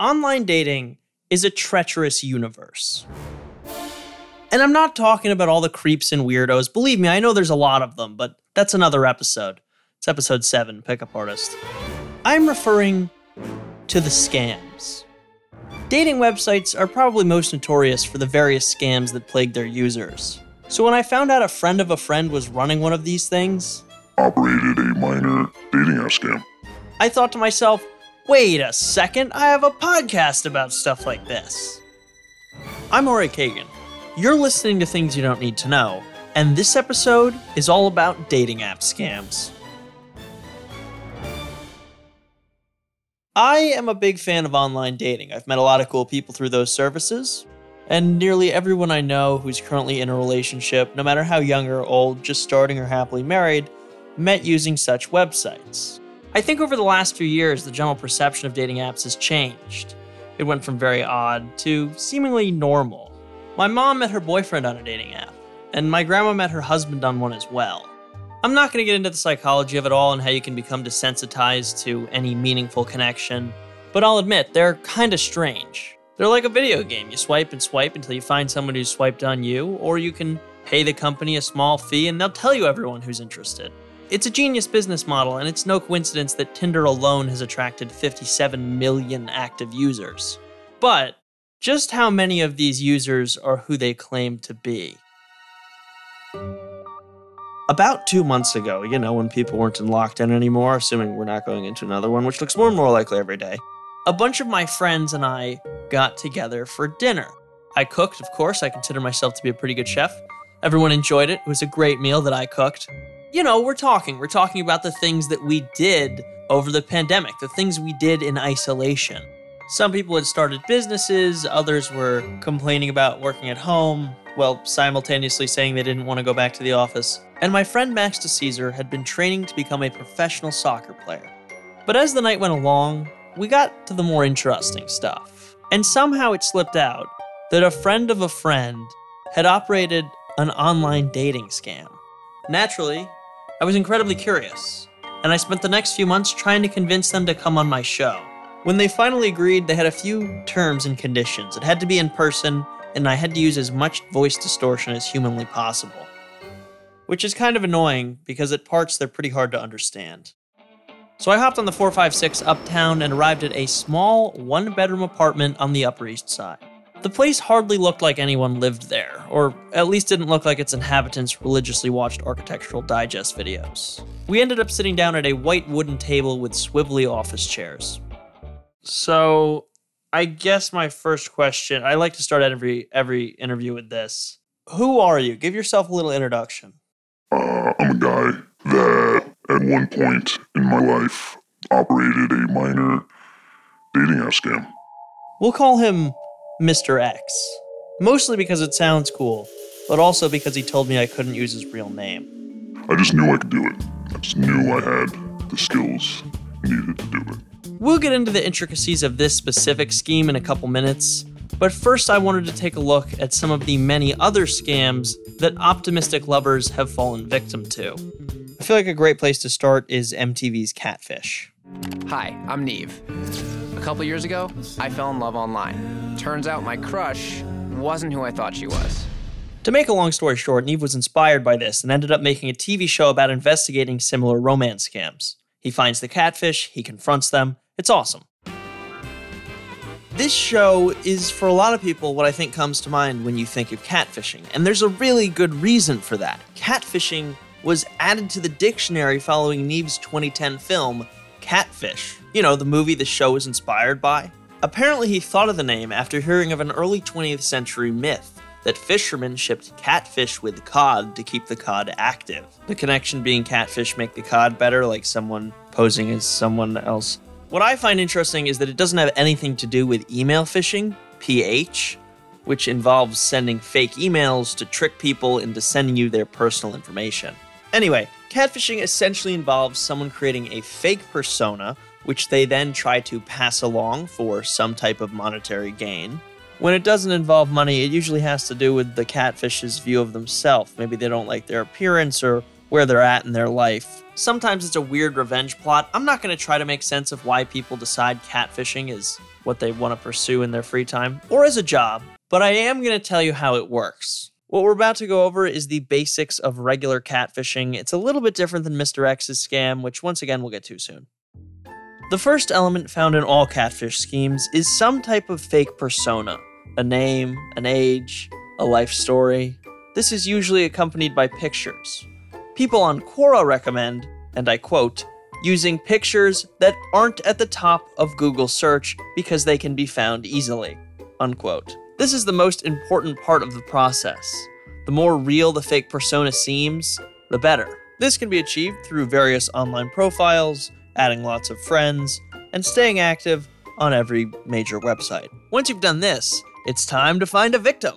online dating is a treacherous universe. And I'm not talking about all the creeps and weirdos. Believe me, I know there's a lot of them, but that's another episode. It's episode 7, Pickup Artist. I'm referring to the scams. Dating websites are probably most notorious for the various scams that plague their users. So when I found out a friend of a friend was running one of these things, operated a minor dating app scam. I thought to myself, wait a second, I have a podcast about stuff like this. I'm Ari Kagan. You're listening to Things You Don't Need to Know, and this episode is all about dating app scams. I am a big fan of online dating. I've met a lot of cool people through those services, and nearly everyone I know who's currently in a relationship, no matter how young or old, just starting or happily married, met using such websites. I think over the last few years, the general perception of dating apps has changed. It went from very odd to seemingly normal. My mom met her boyfriend on a dating app, and my grandma met her husband on one as well. I'm not going to get into the psychology of it all and how you can become desensitized to any meaningful connection, but I'll admit, they're kind of strange. They're like a video game. You swipe and swipe until you find someone who's swiped on you, or you can pay the company a small fee and they'll tell you everyone who's interested. It's a genius business model, and it's no coincidence that Tinder alone has attracted 57 million active users. But just how many of these users are who they claim to be? About two months ago, you know, when people weren't in lockdown anymore, assuming we're not going into another one, which looks more and more likely every day, a bunch of my friends and I got together for dinner. I cooked, of course, I consider myself to be a pretty good chef. Everyone enjoyed it. It was a great meal that I cooked you know, we're talking. We're talking about the things that we did over the pandemic, the things we did in isolation. Some people had started businesses, others were complaining about working at home, while simultaneously saying they didn't want to go back to the office. And my friend Max DeCesar had been training to become a professional soccer player. But as the night went along, we got to the more interesting stuff. And somehow it slipped out that a friend of a friend had operated an online dating scam. Naturally, I was incredibly curious, and I spent the next few months trying to convince them to come on my show. When they finally agreed, they had a few terms and conditions. It had to be in person, and I had to use as much voice distortion as humanly possible. Which is kind of annoying because at parts they're pretty hard to understand. So I hopped on the 456 uptown and arrived at a small one bedroom apartment on the Upper East Side. The place hardly looked like anyone lived there, or at least didn't look like its inhabitants religiously watched Architectural Digest videos. We ended up sitting down at a white wooden table with swivelly office chairs. So, I guess my first question, I like to start every every interview with this. Who are you? Give yourself a little introduction. Uh, I'm a guy that at one point in my life operated a minor dating app scam. We'll call him Mr. X. Mostly because it sounds cool, but also because he told me I couldn't use his real name. I just knew I could do it. I just knew I had the skills needed to do it. We'll get into the intricacies of this specific scheme in a couple minutes, but first I wanted to take a look at some of the many other scams that optimistic lovers have fallen victim to. I feel like a great place to start is MTV's Catfish. Hi, I'm Nev. A couple years ago, I fell in love online. Turns out my crush wasn't who I thought she was. To make a long story short, Nev was inspired by this and ended up making a TV show about investigating similar romance scams. He finds the catfish, he confronts them. It's awesome. This show is, for a lot of people, what I think comes to mind when you think of catfishing, and there's a really good reason for that. Catfishing was added to the dictionary following Nev's 2010 film, Catfish. You know, the movie the show is inspired by. Apparently, he thought of the name after hearing of an early 20th century myth that fishermen shipped catfish with cod to keep the cod active. The connection being catfish make the cod better, like someone posing as someone else. What I find interesting is that it doesn't have anything to do with email phishing, PH, which involves sending fake emails to trick people into sending you their personal information. Anyway, catfishing essentially involves someone creating a fake persona which they then try to pass along for some type of monetary gain. When it doesn't involve money, it usually has to do with the catfish's view of themselves. Maybe they don't like their appearance or where they're at in their life. Sometimes it's a weird revenge plot. I'm not going to try to make sense of why people decide catfishing is what they want to pursue in their free time or as a job, but I am going to tell you how it works. What we're about to go over is the basics of regular catfishing. It's a little bit different than Mr. X's scam, which once again we'll get to soon. The first element found in all catfish schemes is some type of fake persona a name, an age, a life story. This is usually accompanied by pictures. People on Quora recommend, and I quote, using pictures that aren't at the top of Google search because they can be found easily. Unquote. This is the most important part of the process. The more real the fake persona seems, the better. This can be achieved through various online profiles, adding lots of friends, and staying active on every major website. Once you've done this, it's time to find a victim.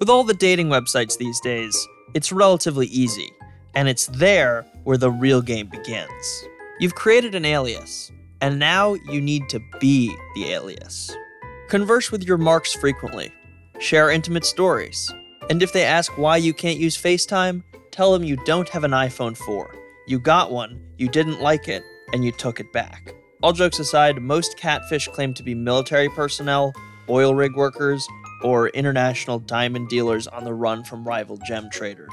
With all the dating websites these days, it's relatively easy, and it's there where the real game begins. You've created an alias, and now you need to be the alias. Converse with your marks frequently, share intimate stories, and if they ask why you can't use FaceTime, tell them you don't have an iPhone 4. You got one, you didn't like it, and you took it back. All jokes aside, most catfish claim to be military personnel, oil rig workers, or international diamond dealers on the run from rival gem traders.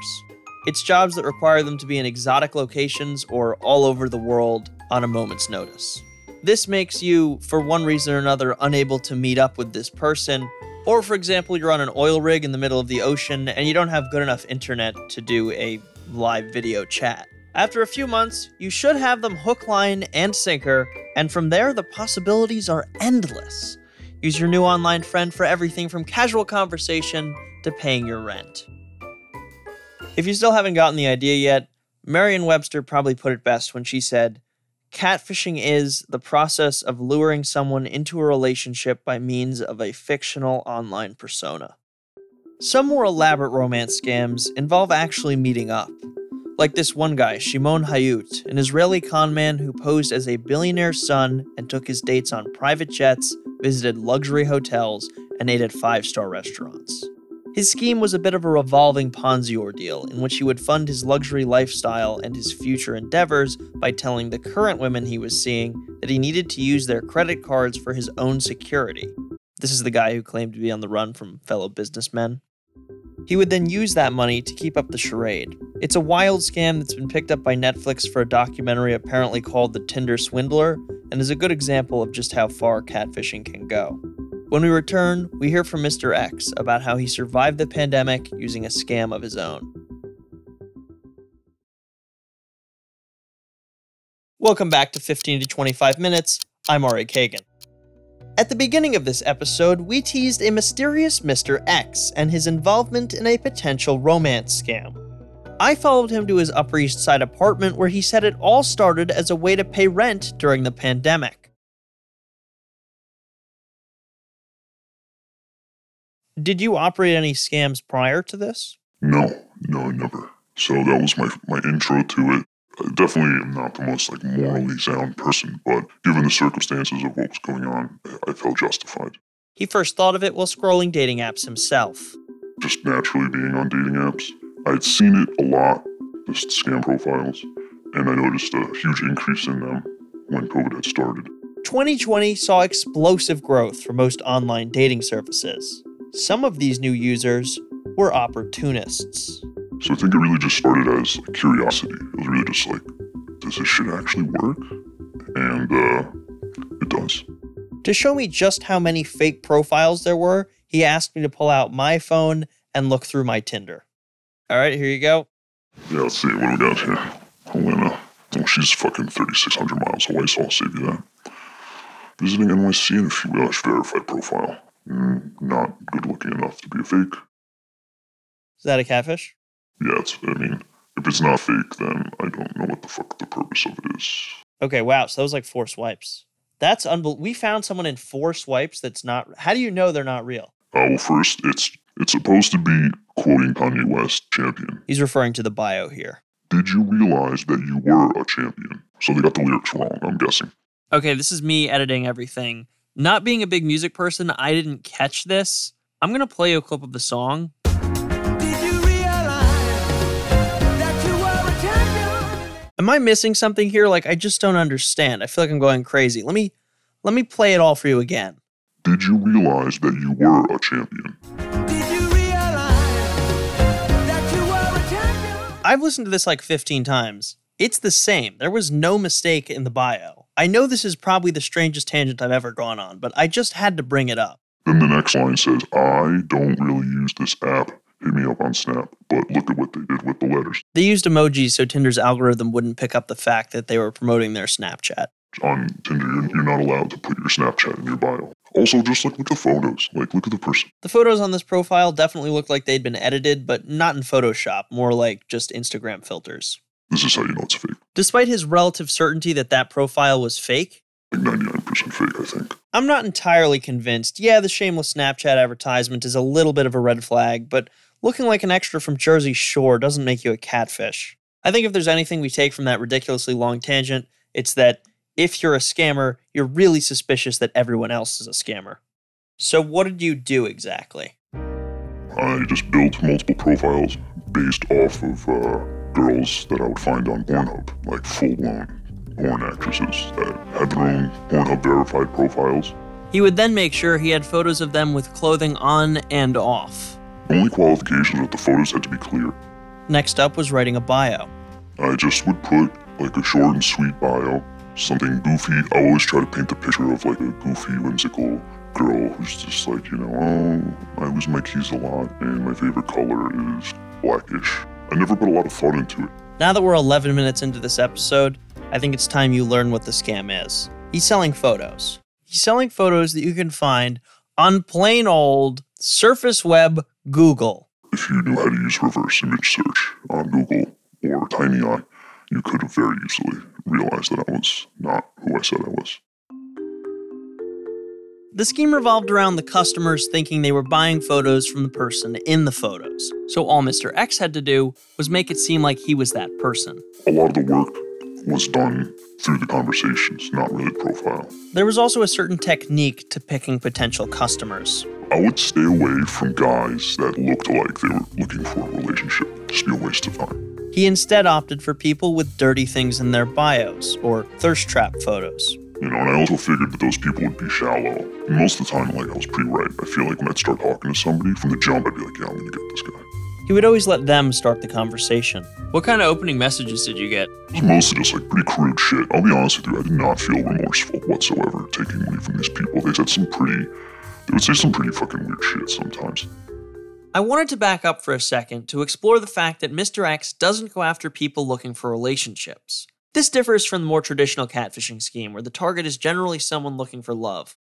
It's jobs that require them to be in exotic locations or all over the world on a moment's notice. This makes you, for one reason or another, unable to meet up with this person, or for example, you're on an oil rig in the middle of the ocean and you don't have good enough internet to do a live video chat. After a few months, you should have them hook, line, and sinker, and from there, the possibilities are endless. Use your new online friend for everything from casual conversation to paying your rent. If you still haven't gotten the idea yet, Merriam Webster probably put it best when she said, Catfishing is the process of luring someone into a relationship by means of a fictional online persona. Some more elaborate romance scams involve actually meeting up. Like this one guy, Shimon Hayut, an Israeli conman who posed as a billionaire's son and took his dates on private jets, visited luxury hotels, and ate at five star restaurants. His scheme was a bit of a revolving Ponzi ordeal in which he would fund his luxury lifestyle and his future endeavors by telling the current women he was seeing that he needed to use their credit cards for his own security. This is the guy who claimed to be on the run from fellow businessmen. He would then use that money to keep up the charade. It's a wild scam that's been picked up by Netflix for a documentary apparently called The Tinder Swindler, and is a good example of just how far catfishing can go. When we return, we hear from Mr. X about how he survived the pandemic using a scam of his own. Welcome back to 15 to 25 Minutes. I'm Ari Kagan. At the beginning of this episode, we teased a mysterious Mr. X and his involvement in a potential romance scam. I followed him to his Upper East Side apartment where he said it all started as a way to pay rent during the pandemic. Did you operate any scams prior to this? No, no, never. So that was my my intro to it. I definitely am not the most like morally sound person, but given the circumstances of what was going on, I felt justified. He first thought of it while scrolling dating apps himself. Just naturally being on dating apps, I'd seen it a lot, just scam profiles, and I noticed a huge increase in them when COVID had started. 2020 saw explosive growth for most online dating services. Some of these new users were opportunists. So I think it really just started as like, curiosity. It was really just like, does this shit actually work? And uh, it does. To show me just how many fake profiles there were, he asked me to pull out my phone and look through my Tinder. All right, here you go. Yeah, let's see. What do we got here? Helena. Oh, she's fucking 3,600 miles away, so I'll save you that. Visiting NYC in a few Welsh verified profile. Mm, not good looking enough to be a fake. Is that a catfish? Yeah, it's, I mean, if it's not fake, then I don't know what the fuck the purpose of it is. Okay, wow. So that was like four swipes. That's unbelievable. We found someone in four swipes that's not. How do you know they're not real? Uh, well, first, it's it's supposed to be quoting Kanye West, champion. He's referring to the bio here. Did you realize that you were a champion? So they got the lyrics wrong, I'm guessing. Okay, this is me editing everything. Not being a big music person, I didn't catch this. I'm going to play you a clip of the song. Am I missing something here? Like I just don't understand. I feel like I'm going crazy. Let me let me play it all for you again. Did you realize that you were a champion? Did you realize that you were a champion? I've listened to this like 15 times. It's the same. There was no mistake in the bio. I know this is probably the strangest tangent I've ever gone on, but I just had to bring it up. Then the next line says, I don't really use this app. Hit me up on Snap. But look at what they did with the letters. They used emojis so Tinder's algorithm wouldn't pick up the fact that they were promoting their Snapchat. On Tinder, you're, you're not allowed to put your Snapchat in your bio. Also, just like look at the photos. Like, look at the person. The photos on this profile definitely looked like they'd been edited, but not in Photoshop, more like just Instagram filters. This is how you know it's fake. Despite his relative certainty that that profile was fake, Like 99% fake, I think. I'm not entirely convinced. Yeah, the shameless Snapchat advertisement is a little bit of a red flag, but looking like an extra from Jersey Shore doesn't make you a catfish. I think if there's anything we take from that ridiculously long tangent, it's that if you're a scammer, you're really suspicious that everyone else is a scammer. So, what did you do exactly? I just built multiple profiles based off of uh, girls that I would find on Pornhub, like full blown porn actresses that had their own Pornhub verified profiles. He would then make sure he had photos of them with clothing on and off. Only qualification that the photos had to be clear. Next up was writing a bio. I just would put like a short and sweet bio, something goofy. I always try to paint the picture of like a goofy, whimsical girl who's just like, you know, oh, I lose my keys a lot and my favorite color is blackish. I never put a lot of thought into it. Now that we're 11 minutes into this episode, I think it's time you learn what the scam is. He's selling photos. He's selling photos that you can find on plain old surface web Google. If you knew how to use reverse image search on Google or TinEye, you could have very easily realized that I was not who I said I was. The scheme revolved around the customers thinking they were buying photos from the person in the photos. So all Mr. X had to do was make it seem like he was that person. A lot of the work was done through the conversations, not really profile. There was also a certain technique to picking potential customers. I would stay away from guys that looked like they were looking for a relationship. Just be a waste of time. He instead opted for people with dirty things in their bios or thirst trap photos. You know, and I also figured that those people would be shallow. And most of the time, like, I was pretty right. I feel like when I'd start talking to somebody from the jump, I'd be like, yeah, I'm gonna get this guy. He would always let them start the conversation. What kind of opening messages did you get? It was mostly just like pretty crude shit. I'll be honest with you, I did not feel remorseful whatsoever taking money from these people. They said some pretty, they would say some pretty fucking weird shit sometimes. I wanted to back up for a second to explore the fact that Mr. X doesn't go after people looking for relationships. This differs from the more traditional catfishing scheme, where the target is generally someone looking for love.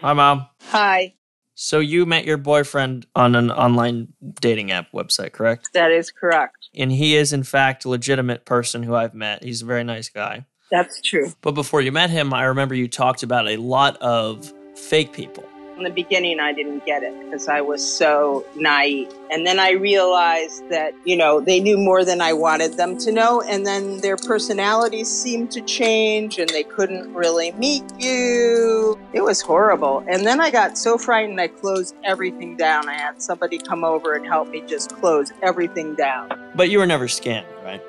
Hi, Mom. Hi, So you met your boyfriend on an online dating app website, correct? that is correct. And he is, in fact, a legitimate person who I've met. He's a very nice guy. That's true. But before you met him, I remember you talked about a lot of fake people. In the beginning, I didn't get it because I was so naive. And then I realized that, you know, they knew more than I wanted them to know. And then their personalities seemed to change and they couldn't really meet you. It was horrible. And then I got so frightened, I closed everything down. I had somebody come over and help me just close everything down. But you were never scammed, right?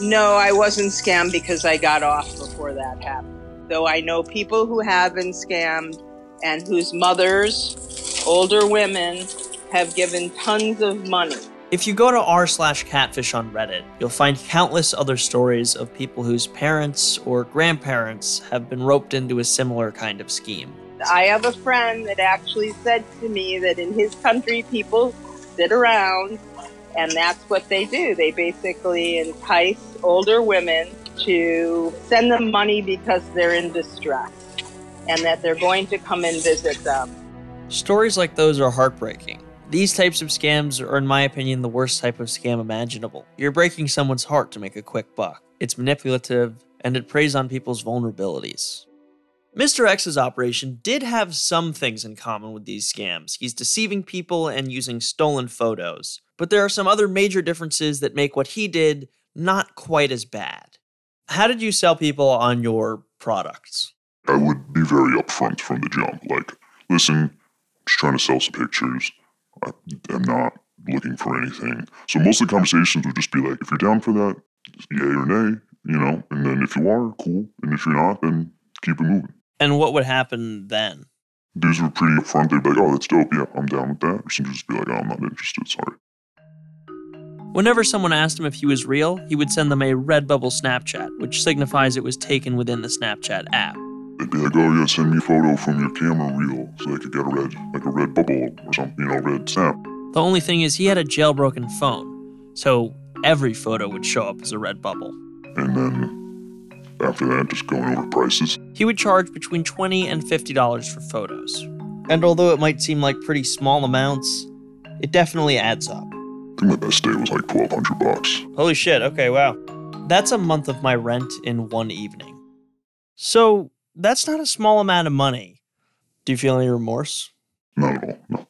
No, I wasn't scammed because I got off before that happened. Though I know people who have been scammed and whose mothers, older women, have given tons of money. If you go to r slash catfish on Reddit, you'll find countless other stories of people whose parents or grandparents have been roped into a similar kind of scheme. I have a friend that actually said to me that in his country, people sit around and that's what they do. They basically entice older women to send them money because they're in distress and that they're going to come and visit them. Stories like those are heartbreaking. These types of scams are, in my opinion, the worst type of scam imaginable. You're breaking someone's heart to make a quick buck. It's manipulative, and it preys on people's vulnerabilities. Mr. X's operation did have some things in common with these scams. He's deceiving people and using stolen photos. But there are some other major differences that make what he did not quite as bad. How did you sell people on your products? I would be very upfront from the jump. Like, listen, just trying to sell some pictures. I am not looking for anything. So most of the conversations would just be like, if you're down for that, yay or nay, you know. And then if you are, cool. And if you're not, then keep it moving. And what would happen then? Dudes were pretty upfront. They'd be like, "Oh, that's dope. Yeah, I'm down with that." Or some just be like, "Oh, I'm not interested. Sorry." Whenever someone asked him if he was real, he would send them a Redbubble Snapchat, which signifies it was taken within the Snapchat app. They'd be like, "Oh, yeah, send me a photo from your camera reel so I could get a red, like a red bubble or something, you know, red snap." The only thing is, he had a jailbroken phone, so every photo would show up as a red bubble. And then after that, just going over prices. He would charge between 20 and $50 for photos. And although it might seem like pretty small amounts, it definitely adds up. I think my best day was like twelve hundred bucks. Holy shit, okay, wow. That's a month of my rent in one evening. So, that's not a small amount of money. Do you feel any remorse? Not at all. No,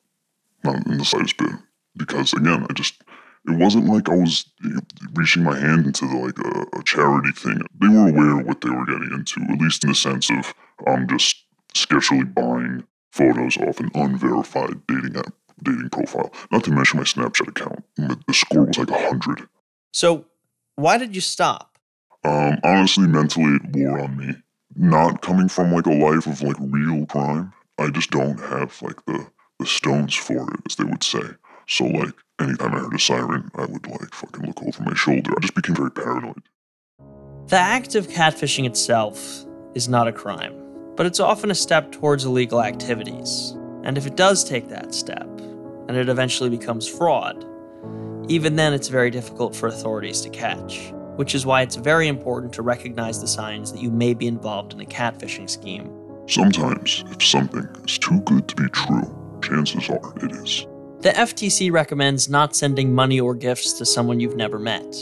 not in the slightest bit. Because again, I just it wasn't like I was reaching my hand into the, like a, a charity thing. They were aware of what they were getting into, at least in the sense of I'm just sketchily buying photos off an unverified dating app dating profile. Not to mention my Snapchat account. The score was like hundred. So, why did you stop? Um, honestly, mentally, it wore on me. Not coming from like a life of like real crime, I just don't have like the the stones for it, as they would say. So like anytime I heard a siren, I would like fucking look over my shoulder. I just became very paranoid. The act of catfishing itself is not a crime, but it's often a step towards illegal activities. And if it does take that step, and it eventually becomes fraud, even then it's very difficult for authorities to catch, which is why it's very important to recognize the signs that you may be involved in a catfishing scheme. Sometimes, if something is too good to be true, chances are it is. The FTC recommends not sending money or gifts to someone you've never met,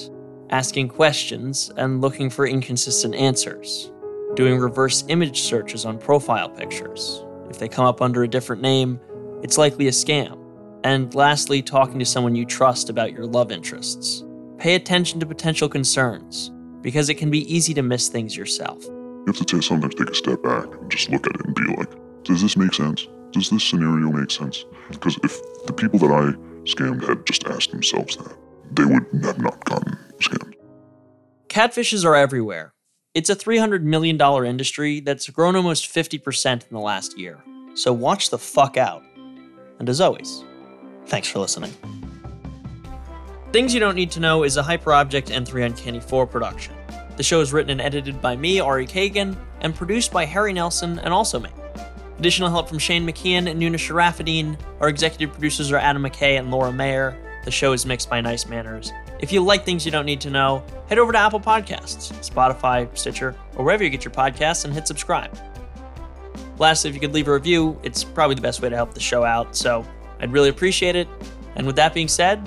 asking questions and looking for inconsistent answers, doing reverse image searches on profile pictures. If they come up under a different name, it's likely a scam. And lastly, talking to someone you trust about your love interests. Pay attention to potential concerns, because it can be easy to miss things yourself. You have to take, sometimes take a step back and just look at it and be like, does this make sense? Does this scenario make sense? Because if the people that I scammed had just asked themselves that, they would have not gotten scammed. Catfishes are everywhere. It's a $300 million industry that's grown almost 50% in the last year. So watch the fuck out. And as always, thanks for listening. Things You Don't Need to Know is a Hyperobject and 3 Uncanny 4 production. The show is written and edited by me, Ari Kagan, and produced by Harry Nelson and also me. Additional help from Shane McKeon and Nuna Sharafadine. Our executive producers are Adam McKay and Laura Mayer. The show is mixed by Nice Manners. If you like things you don't need to know, head over to Apple Podcasts, Spotify, Stitcher, or wherever you get your podcasts and hit subscribe. Lastly, if you could leave a review, it's probably the best way to help the show out, so I'd really appreciate it. And with that being said,